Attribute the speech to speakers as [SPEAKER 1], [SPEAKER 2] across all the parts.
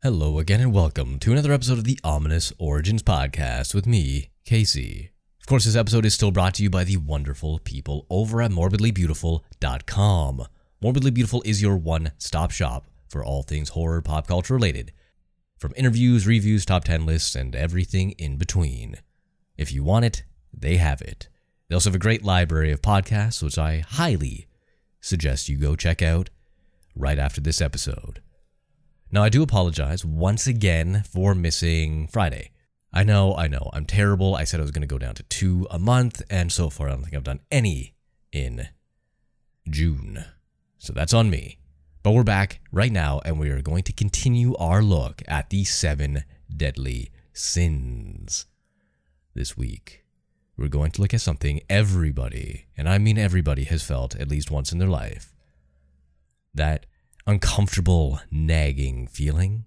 [SPEAKER 1] Hello again, and welcome to another episode of the Ominous Origins Podcast with me, Casey. Of course, this episode is still brought to you by the wonderful people over at morbidlybeautiful.com. Morbidly Beautiful is your one stop shop for all things horror pop culture related, from interviews, reviews, top 10 lists, and everything in between. If you want it, they have it. They also have a great library of podcasts, which I highly suggest you go check out right after this episode. Now, I do apologize once again for missing Friday. I know, I know, I'm terrible. I said I was going to go down to two a month, and so far I don't think I've done any in June. So that's on me. But we're back right now, and we are going to continue our look at the seven deadly sins. This week, we're going to look at something everybody, and I mean everybody, has felt at least once in their life. That uncomfortable, nagging feeling?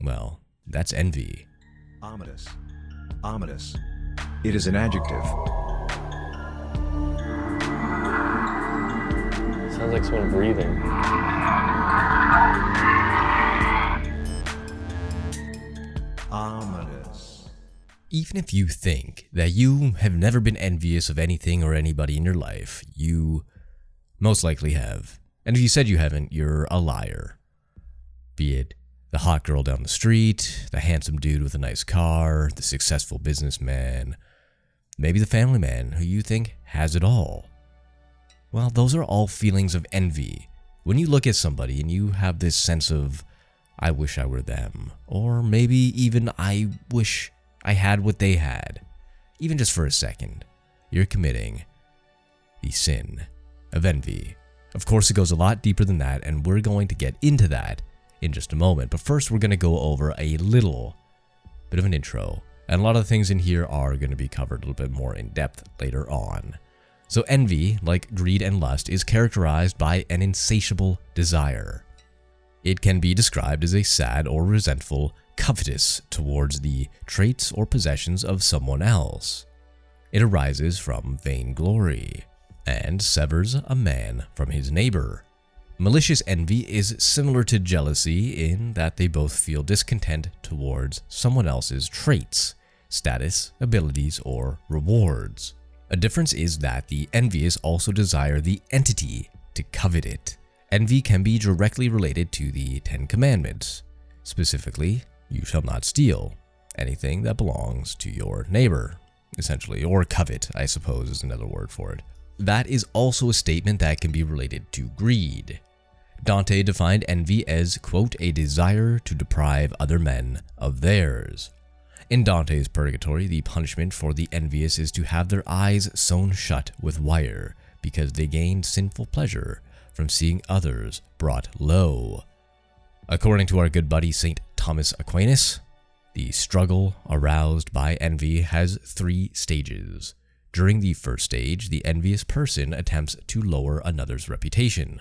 [SPEAKER 1] Well, that's envy.
[SPEAKER 2] Ominous. Ominous. It is an adjective.
[SPEAKER 3] Sounds like someone breathing.
[SPEAKER 2] Ominous.
[SPEAKER 1] Even if you think that you have never been envious of anything or anybody in your life, you most likely have. And if you said you haven't, you're a liar. Be it the hot girl down the street, the handsome dude with a nice car, the successful businessman, maybe the family man who you think has it all. Well, those are all feelings of envy. When you look at somebody and you have this sense of, I wish I were them, or maybe even I wish I had what they had, even just for a second, you're committing the sin of envy. Of course, it goes a lot deeper than that, and we're going to get into that in just a moment. But first, we're going to go over a little bit of an intro, and a lot of the things in here are going to be covered a little bit more in depth later on. So, envy, like greed and lust, is characterized by an insatiable desire. It can be described as a sad or resentful covetous towards the traits or possessions of someone else. It arises from vainglory and severs a man from his neighbor. Malicious envy is similar to jealousy in that they both feel discontent towards someone else's traits, status, abilities, or rewards. A difference is that the envious also desire the entity to covet it. Envy can be directly related to the Ten Commandments. Specifically, you shall not steal anything that belongs to your neighbor, essentially, or covet, I suppose is another word for it. That is also a statement that can be related to greed. Dante defined envy as, quote, a desire to deprive other men of theirs. In Dante's Purgatory, the punishment for the envious is to have their eyes sewn shut with wire because they gained sinful pleasure from seeing others brought low. According to our good buddy St. Thomas Aquinas, the struggle aroused by envy has three stages. During the first stage, the envious person attempts to lower another's reputation.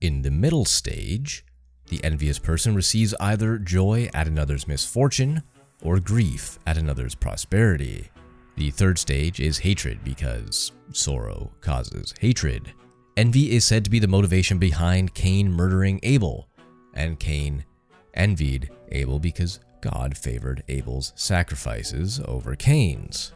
[SPEAKER 1] In the middle stage, the envious person receives either joy at another's misfortune or grief at another's prosperity. The third stage is hatred because sorrow causes hatred. Envy is said to be the motivation behind Cain murdering Abel, and Cain envied Abel because God favored Abel's sacrifices over Cain's.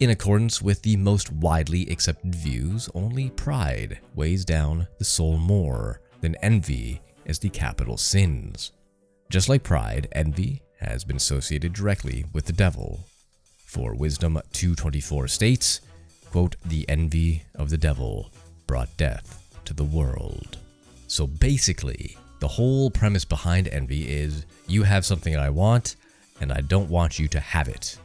[SPEAKER 1] In accordance with the most widely accepted views, only pride weighs down the soul more than envy as the capital sins. Just like pride, envy has been associated directly with the devil. For Wisdom 224 states, quote, "The envy of the devil brought death to the world." So basically, the whole premise behind envy is you have something I want and I don't want you to have it.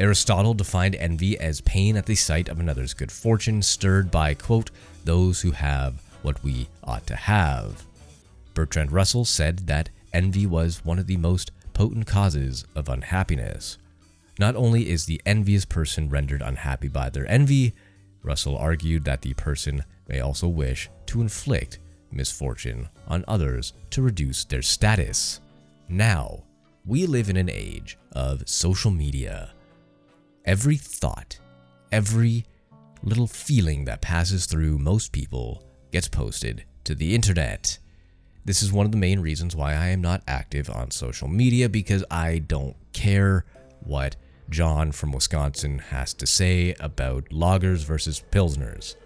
[SPEAKER 1] Aristotle defined envy as pain at the sight of another's good fortune, stirred by, quote, those who have what we ought to have. Bertrand Russell said that envy was one of the most potent causes of unhappiness. Not only is the envious person rendered unhappy by their envy, Russell argued that the person may also wish to inflict misfortune on others to reduce their status. Now, we live in an age of social media. Every thought, every little feeling that passes through most people gets posted to the internet. this is one of the main reasons why I am not active on social media because I don't care what John from Wisconsin has to say about loggers versus pilsners.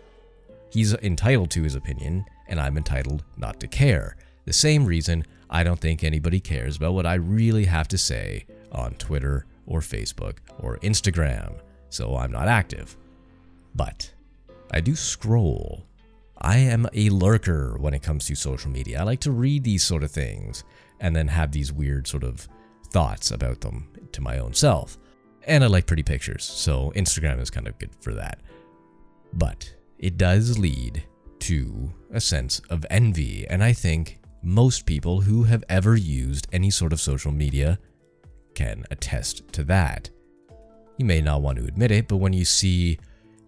[SPEAKER 1] He's entitled to his opinion, and I'm entitled not to care. The same reason I don't think anybody cares about what I really have to say on Twitter or Facebook or Instagram, so I'm not active. But I do scroll. I am a lurker when it comes to social media. I like to read these sort of things and then have these weird sort of thoughts about them to my own self. And I like pretty pictures, so Instagram is kind of good for that. But it does lead to a sense of envy, and I think most people who have ever used any sort of social media can attest to that. You may not want to admit it, but when you see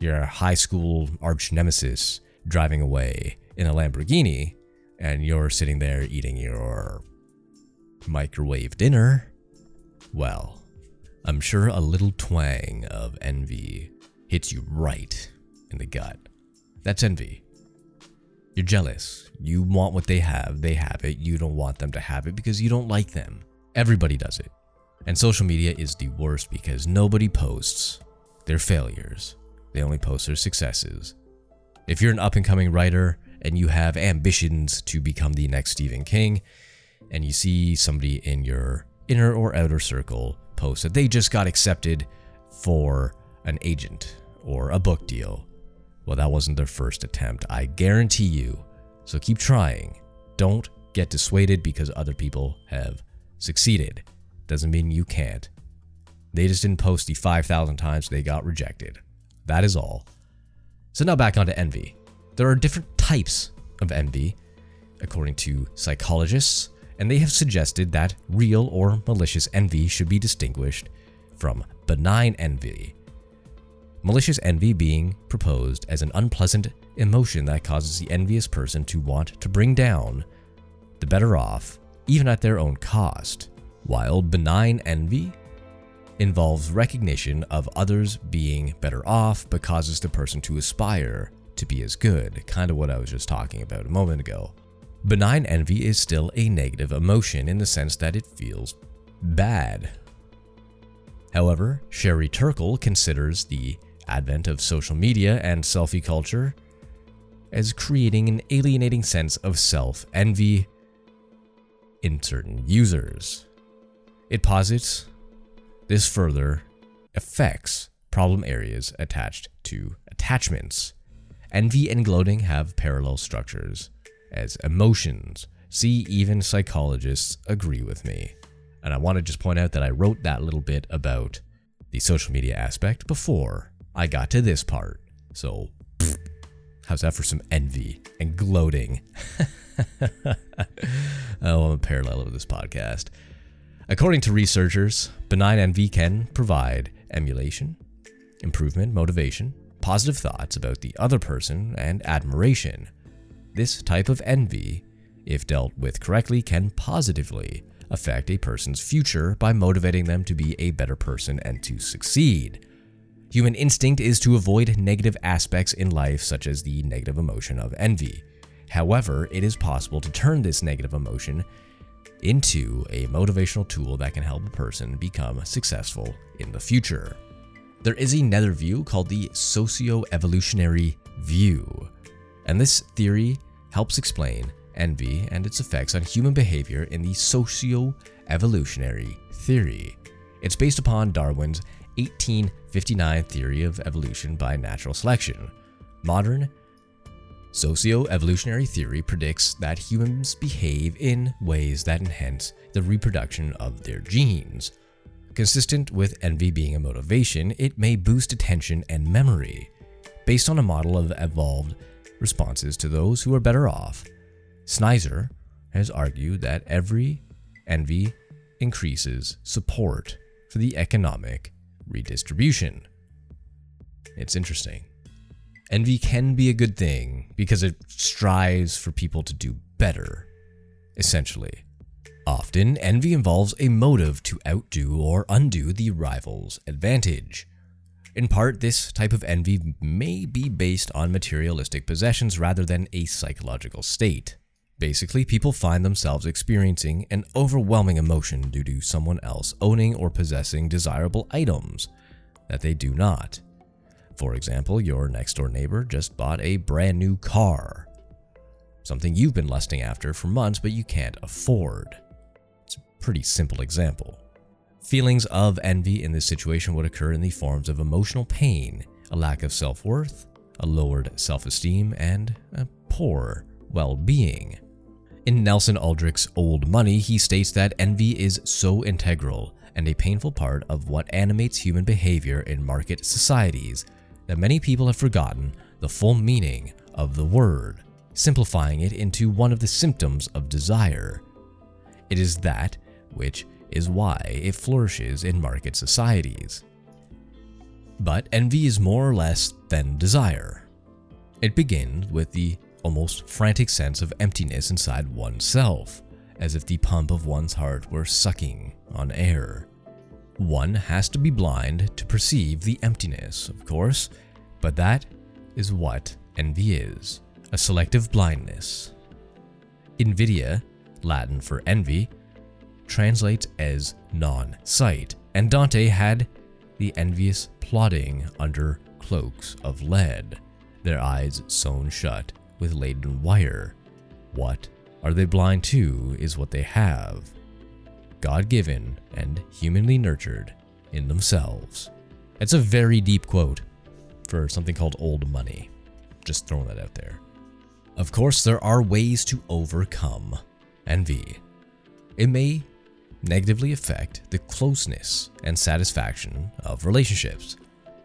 [SPEAKER 1] your high school arch nemesis driving away in a Lamborghini and you're sitting there eating your microwave dinner, well, I'm sure a little twang of envy hits you right in the gut. That's envy. You're jealous. You want what they have, they have it. You don't want them to have it because you don't like them. Everybody does it. And social media is the worst because nobody posts their failures, they only post their successes. If you're an up and coming writer and you have ambitions to become the next Stephen King, and you see somebody in your inner or outer circle post that they just got accepted for an agent or a book deal, well, that wasn't their first attempt. I guarantee you. So keep trying. Don't get dissuaded because other people have succeeded. Doesn't mean you can't. They just didn't post the 5,000 times they got rejected. That is all. So now back onto envy. There are different types of envy, according to psychologists, and they have suggested that real or malicious envy should be distinguished from benign envy. Malicious envy being proposed as an unpleasant emotion that causes the envious person to want to bring down the better off, even at their own cost, while benign envy involves recognition of others being better off but causes the person to aspire to be as good, kind of what I was just talking about a moment ago. Benign envy is still a negative emotion in the sense that it feels bad. However, Sherry Turkle considers the advent of social media and selfie culture as creating an alienating sense of self envy in certain users. It posits this further affects problem areas attached to attachments. Envy and gloating have parallel structures as emotions. See, even psychologists agree with me. And I want to just point out that I wrote that little bit about the social media aspect before I got to this part. So, how's that for some envy and gloating? oh, I'm a parallel of this podcast. According to researchers, benign envy can provide emulation, improvement, motivation, positive thoughts about the other person, and admiration. This type of envy, if dealt with correctly, can positively affect a person's future by motivating them to be a better person and to succeed. Human instinct is to avoid negative aspects in life, such as the negative emotion of envy. However, it is possible to turn this negative emotion into a motivational tool that can help a person become successful in the future. There is another view called the socio evolutionary view, and this theory helps explain envy and its effects on human behavior in the socio evolutionary theory. It's based upon Darwin's 1859 theory of evolution by natural selection. Modern Socio-evolutionary theory predicts that humans behave in ways that enhance the reproduction of their genes. Consistent with envy being a motivation, it may boost attention and memory, based on a model of evolved responses to those who are better off. Snyder has argued that every envy increases support for the economic redistribution. It's interesting. Envy can be a good thing because it strives for people to do better, essentially. Often, envy involves a motive to outdo or undo the rival's advantage. In part, this type of envy may be based on materialistic possessions rather than a psychological state. Basically, people find themselves experiencing an overwhelming emotion due to someone else owning or possessing desirable items that they do not. For example, your next door neighbor just bought a brand new car, something you've been lusting after for months but you can't afford. It's a pretty simple example. Feelings of envy in this situation would occur in the forms of emotional pain, a lack of self worth, a lowered self esteem, and a poor well being. In Nelson Aldrich's Old Money, he states that envy is so integral and a painful part of what animates human behavior in market societies that many people have forgotten the full meaning of the word, simplifying it into one of the symptoms of desire. It is that which is why it flourishes in market societies. But envy is more or less than desire. It begins with the almost frantic sense of emptiness inside oneself, as if the pump of one's heart were sucking on air. One has to be blind to perceive the emptiness, of course, but that is what envy is a selective blindness. Invidia, Latin for envy, translates as non sight, and Dante had the envious plodding under cloaks of lead, their eyes sewn shut with laden wire. What are they blind to is what they have God given and humanly nurtured in themselves. It's a very deep quote for something called old money. Just throwing that out there. Of course, there are ways to overcome envy. It may negatively affect the closeness and satisfaction of relationships.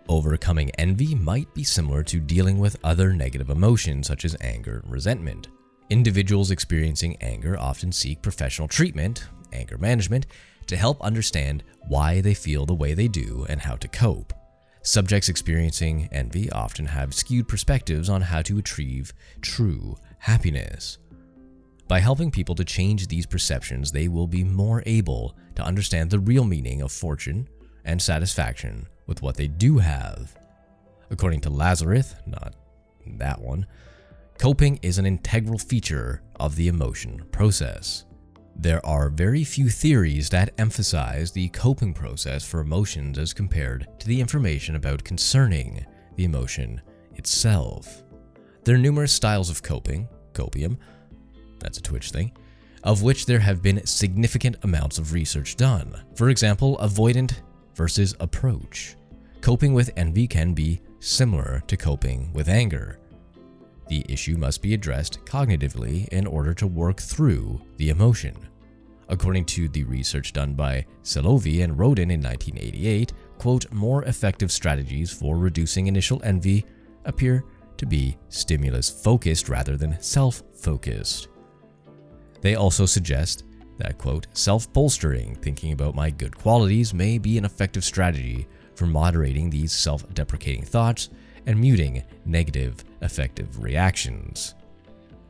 [SPEAKER 1] Overcoming envy might be similar to dealing with other negative emotions such as anger and resentment. Individuals experiencing anger often seek professional treatment, anger management, to help understand why they feel the way they do and how to cope. Subjects experiencing envy often have skewed perspectives on how to achieve true happiness. By helping people to change these perceptions, they will be more able to understand the real meaning of fortune and satisfaction with what they do have. According to Lazarus, not that one, coping is an integral feature of the emotion process. There are very few theories that emphasize the coping process for emotions as compared to the information about concerning the emotion itself. There are numerous styles of coping, copium, that's a Twitch thing, of which there have been significant amounts of research done. For example, avoidant versus approach. Coping with envy can be similar to coping with anger. The issue must be addressed cognitively in order to work through the emotion. According to the research done by Salovey and Rodin in 1988, quote, more effective strategies for reducing initial envy appear to be stimulus focused rather than self focused. They also suggest that, quote, self bolstering, thinking about my good qualities, may be an effective strategy for moderating these self deprecating thoughts and muting negative affective reactions.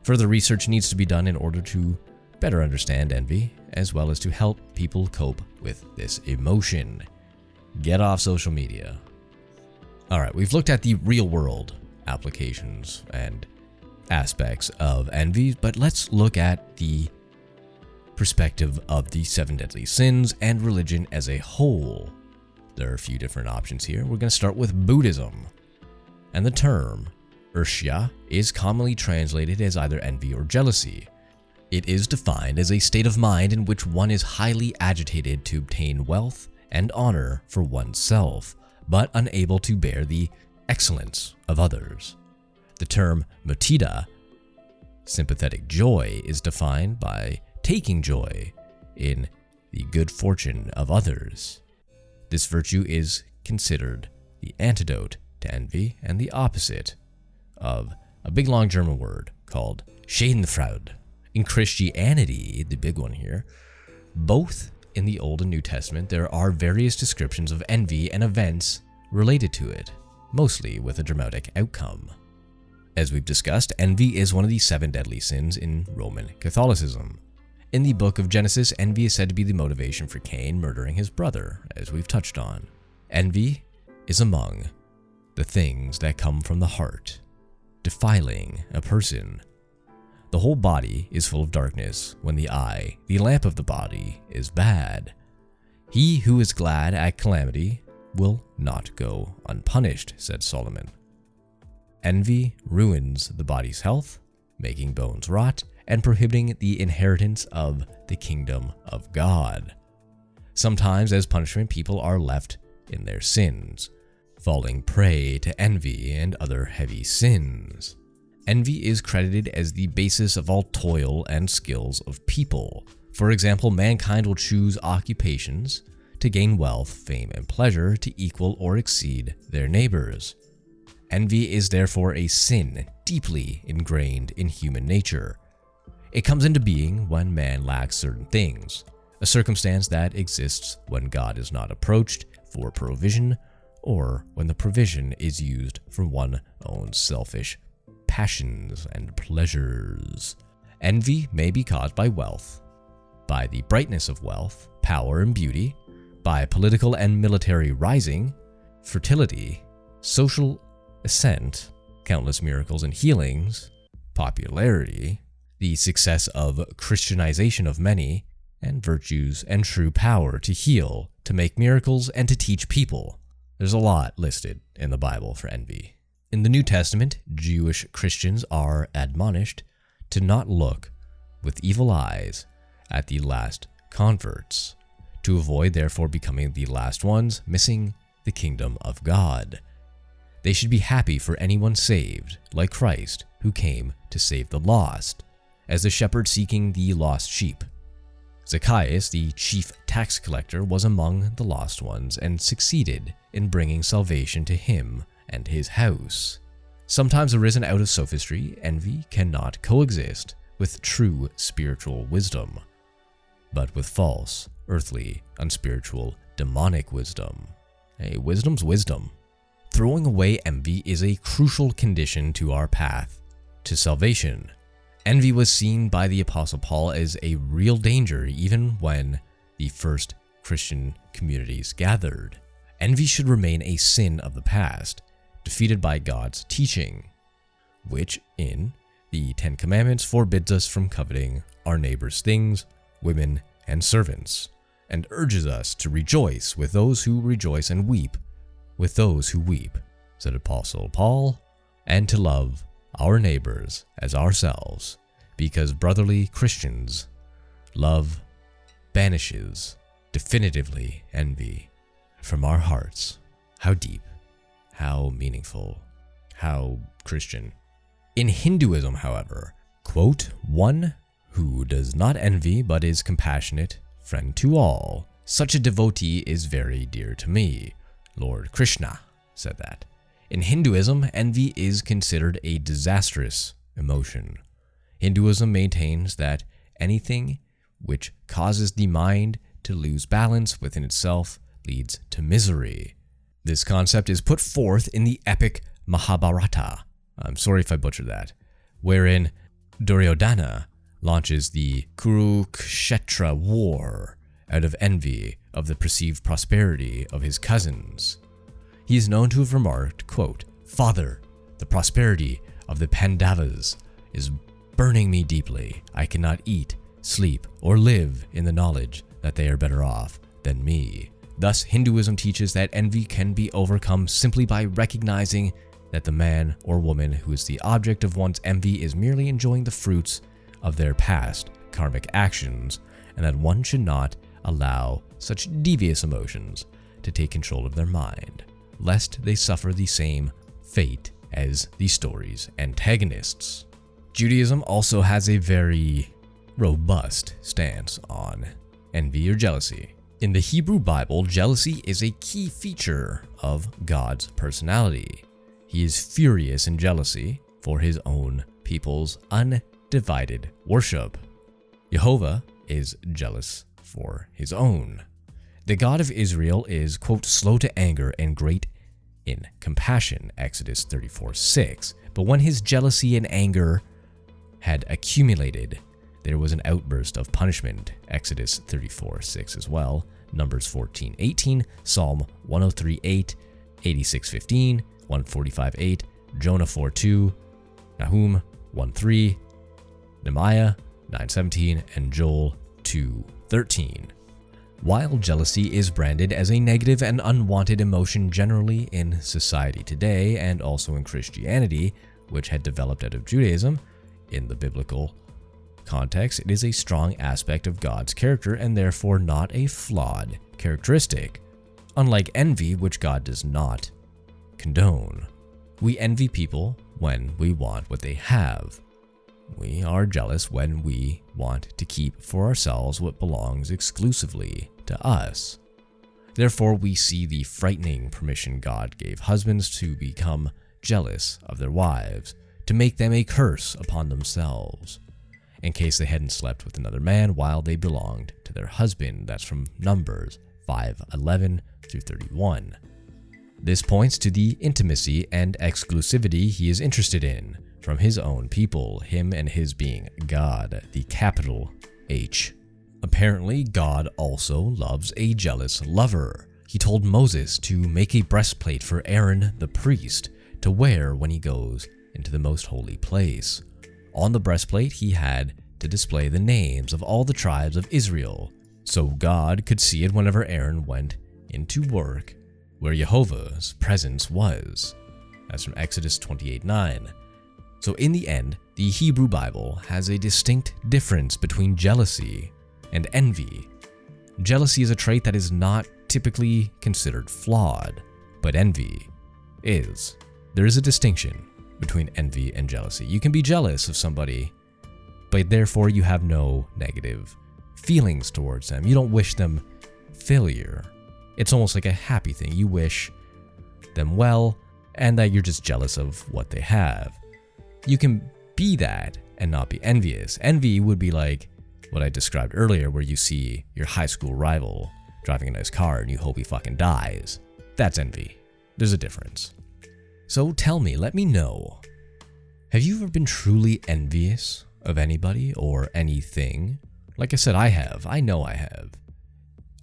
[SPEAKER 1] Further research needs to be done in order to better understand envy, as well as to help people cope with this emotion. Get off social media. Alright, we've looked at the real world applications and aspects of envy, but let's look at the perspective of the seven deadly sins and religion as a whole. There are a few different options here. We're going to start with Buddhism. And the term Ursha is commonly translated as either envy or jealousy. It is defined as a state of mind in which one is highly agitated to obtain wealth and honor for oneself, but unable to bear the excellence of others. The term mudita, sympathetic joy, is defined by taking joy in the good fortune of others. This virtue is considered the antidote to envy and the opposite of a big long German word called Schadenfreude. In Christianity, the big one here, both in the Old and New Testament, there are various descriptions of envy and events related to it, mostly with a dramatic outcome. As we've discussed, envy is one of the seven deadly sins in Roman Catholicism. In the book of Genesis, envy is said to be the motivation for Cain murdering his brother, as we've touched on. Envy is among the things that come from the heart, defiling a person. The whole body is full of darkness when the eye, the lamp of the body, is bad. He who is glad at calamity will not go unpunished, said Solomon. Envy ruins the body's health, making bones rot, and prohibiting the inheritance of the kingdom of God. Sometimes, as punishment, people are left in their sins, falling prey to envy and other heavy sins. Envy is credited as the basis of all toil and skills of people. For example, mankind will choose occupations to gain wealth, fame, and pleasure to equal or exceed their neighbors. Envy is therefore a sin deeply ingrained in human nature. It comes into being when man lacks certain things, a circumstance that exists when God is not approached for provision or when the provision is used for one's own selfish passions and pleasures. Envy may be caused by wealth, by the brightness of wealth, power, and beauty, by political and military rising, fertility, social ascent, countless miracles and healings, popularity, the success of Christianization of many, and virtues and true power to heal, to make miracles, and to teach people. There's a lot listed in the Bible for envy. In the New Testament, Jewish Christians are admonished to not look with evil eyes at the last converts, to avoid therefore becoming the last ones missing the kingdom of God. They should be happy for anyone saved, like Christ, who came to save the lost, as the shepherd seeking the lost sheep. Zacchaeus, the chief tax collector, was among the lost ones and succeeded in bringing salvation to him and his house. Sometimes arisen out of sophistry, envy cannot coexist with true spiritual wisdom, but with false, earthly, unspiritual, demonic wisdom. Hey, wisdom's wisdom. Throwing away envy is a crucial condition to our path to salvation. Envy was seen by the Apostle Paul as a real danger even when the first Christian communities gathered. Envy should remain a sin of the past, defeated by God's teaching, which in the Ten Commandments forbids us from coveting our neighbor's things, women, and servants, and urges us to rejoice with those who rejoice and weep with those who weep, said Apostle Paul, and to love our neighbors as ourselves, because brotherly Christians love banishes definitively envy from our hearts. How deep, how meaningful, how Christian. In Hinduism, however, quote, one who does not envy but is compassionate, friend to all, such a devotee is very dear to me. Lord Krishna said that. In Hinduism, envy is considered a disastrous emotion. Hinduism maintains that anything which causes the mind to lose balance within itself leads to misery. This concept is put forth in the epic Mahabharata. I'm sorry if I butchered that, wherein Duryodhana launches the Kurukshetra war out of envy of the perceived prosperity of his cousins. He is known to have remarked, quote, Father, the prosperity of the Pandavas is burning me deeply. I cannot eat, sleep, or live in the knowledge that they are better off than me. Thus, Hinduism teaches that envy can be overcome simply by recognizing that the man or woman who is the object of one's envy is merely enjoying the fruits of their past karmic actions, and that one should not allow such devious emotions to take control of their mind, lest they suffer the same fate as the story's antagonists. Judaism also has a very robust stance on envy or jealousy. In the Hebrew Bible, jealousy is a key feature of God's personality. He is furious in jealousy for his own people's undivided worship. Jehovah is jealous for his own. The God of Israel is, quote, slow to anger and great in compassion, Exodus 34 6. But when his jealousy and anger had accumulated, there was an outburst of punishment, Exodus 34 6 as well, Numbers 14 18, Psalm 103 8, 86 15, 145 8, Jonah 4 2, Nahum 1 3, Nehemiah 9:17 and Joel 2:13. While jealousy is branded as a negative and unwanted emotion generally in society today and also in Christianity, which had developed out of Judaism, in the biblical context, it is a strong aspect of God's character and therefore not a flawed characteristic, unlike envy, which God does not condone. We envy people when we want what they have. We are jealous when we want to keep for ourselves what belongs exclusively to us. Therefore, we see the frightening permission God gave husbands to become jealous of their wives, to make them a curse upon themselves, in case they hadn't slept with another man while they belonged to their husband. That's from Numbers 5 11 through 31. This points to the intimacy and exclusivity he is interested in from his own people, him and his being God, the capital H. Apparently, God also loves a jealous lover. He told Moses to make a breastplate for Aaron the priest to wear when he goes into the most holy place. On the breastplate, he had to display the names of all the tribes of Israel, so God could see it whenever Aaron went into work where Jehovah's presence was. That's from Exodus 28 9. So, in the end, the Hebrew Bible has a distinct difference between jealousy and envy. Jealousy is a trait that is not typically considered flawed, but envy is. There is a distinction between envy and jealousy. You can be jealous of somebody, but therefore you have no negative feelings towards them. You don't wish them failure. It's almost like a happy thing. You wish them well, and that you're just jealous of what they have. You can be that and not be envious. Envy would be like what I described earlier, where you see your high school rival driving a nice car and you hope he fucking dies. That's envy. There's a difference. So tell me, let me know. Have you ever been truly envious of anybody or anything? Like I said, I have. I know I have.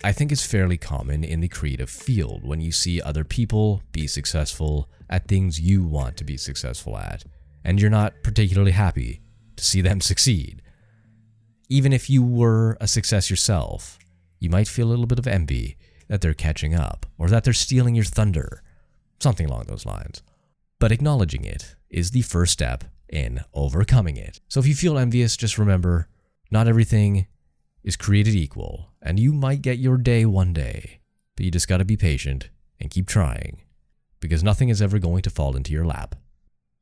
[SPEAKER 1] I think it's fairly common in the creative field when you see other people be successful at things you want to be successful at, and you're not particularly happy to see them succeed. Even if you were a success yourself, you might feel a little bit of envy that they're catching up or that they're stealing your thunder, something along those lines. But acknowledging it is the first step in overcoming it. So if you feel envious, just remember not everything is created equal, and you might get your day one day, but you just gotta be patient and keep trying, because nothing is ever going to fall into your lap.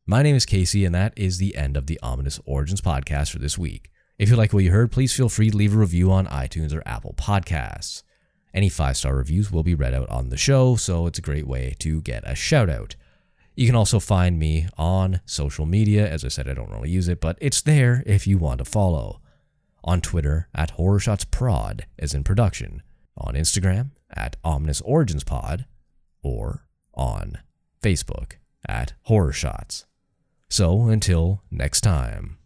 [SPEAKER 1] My name is Casey, and that is the end of the Ominous Origins podcast for this week. If you like what you heard, please feel free to leave a review on iTunes or Apple Podcasts. Any five star reviews will be read out on the show, so it's a great way to get a shout out. You can also find me on social media. As I said, I don't really use it, but it's there if you want to follow. On Twitter at Horror Shots Prod, as in production. On Instagram at Ominous Origins Pod, or on Facebook at Horror Shots. So until next time.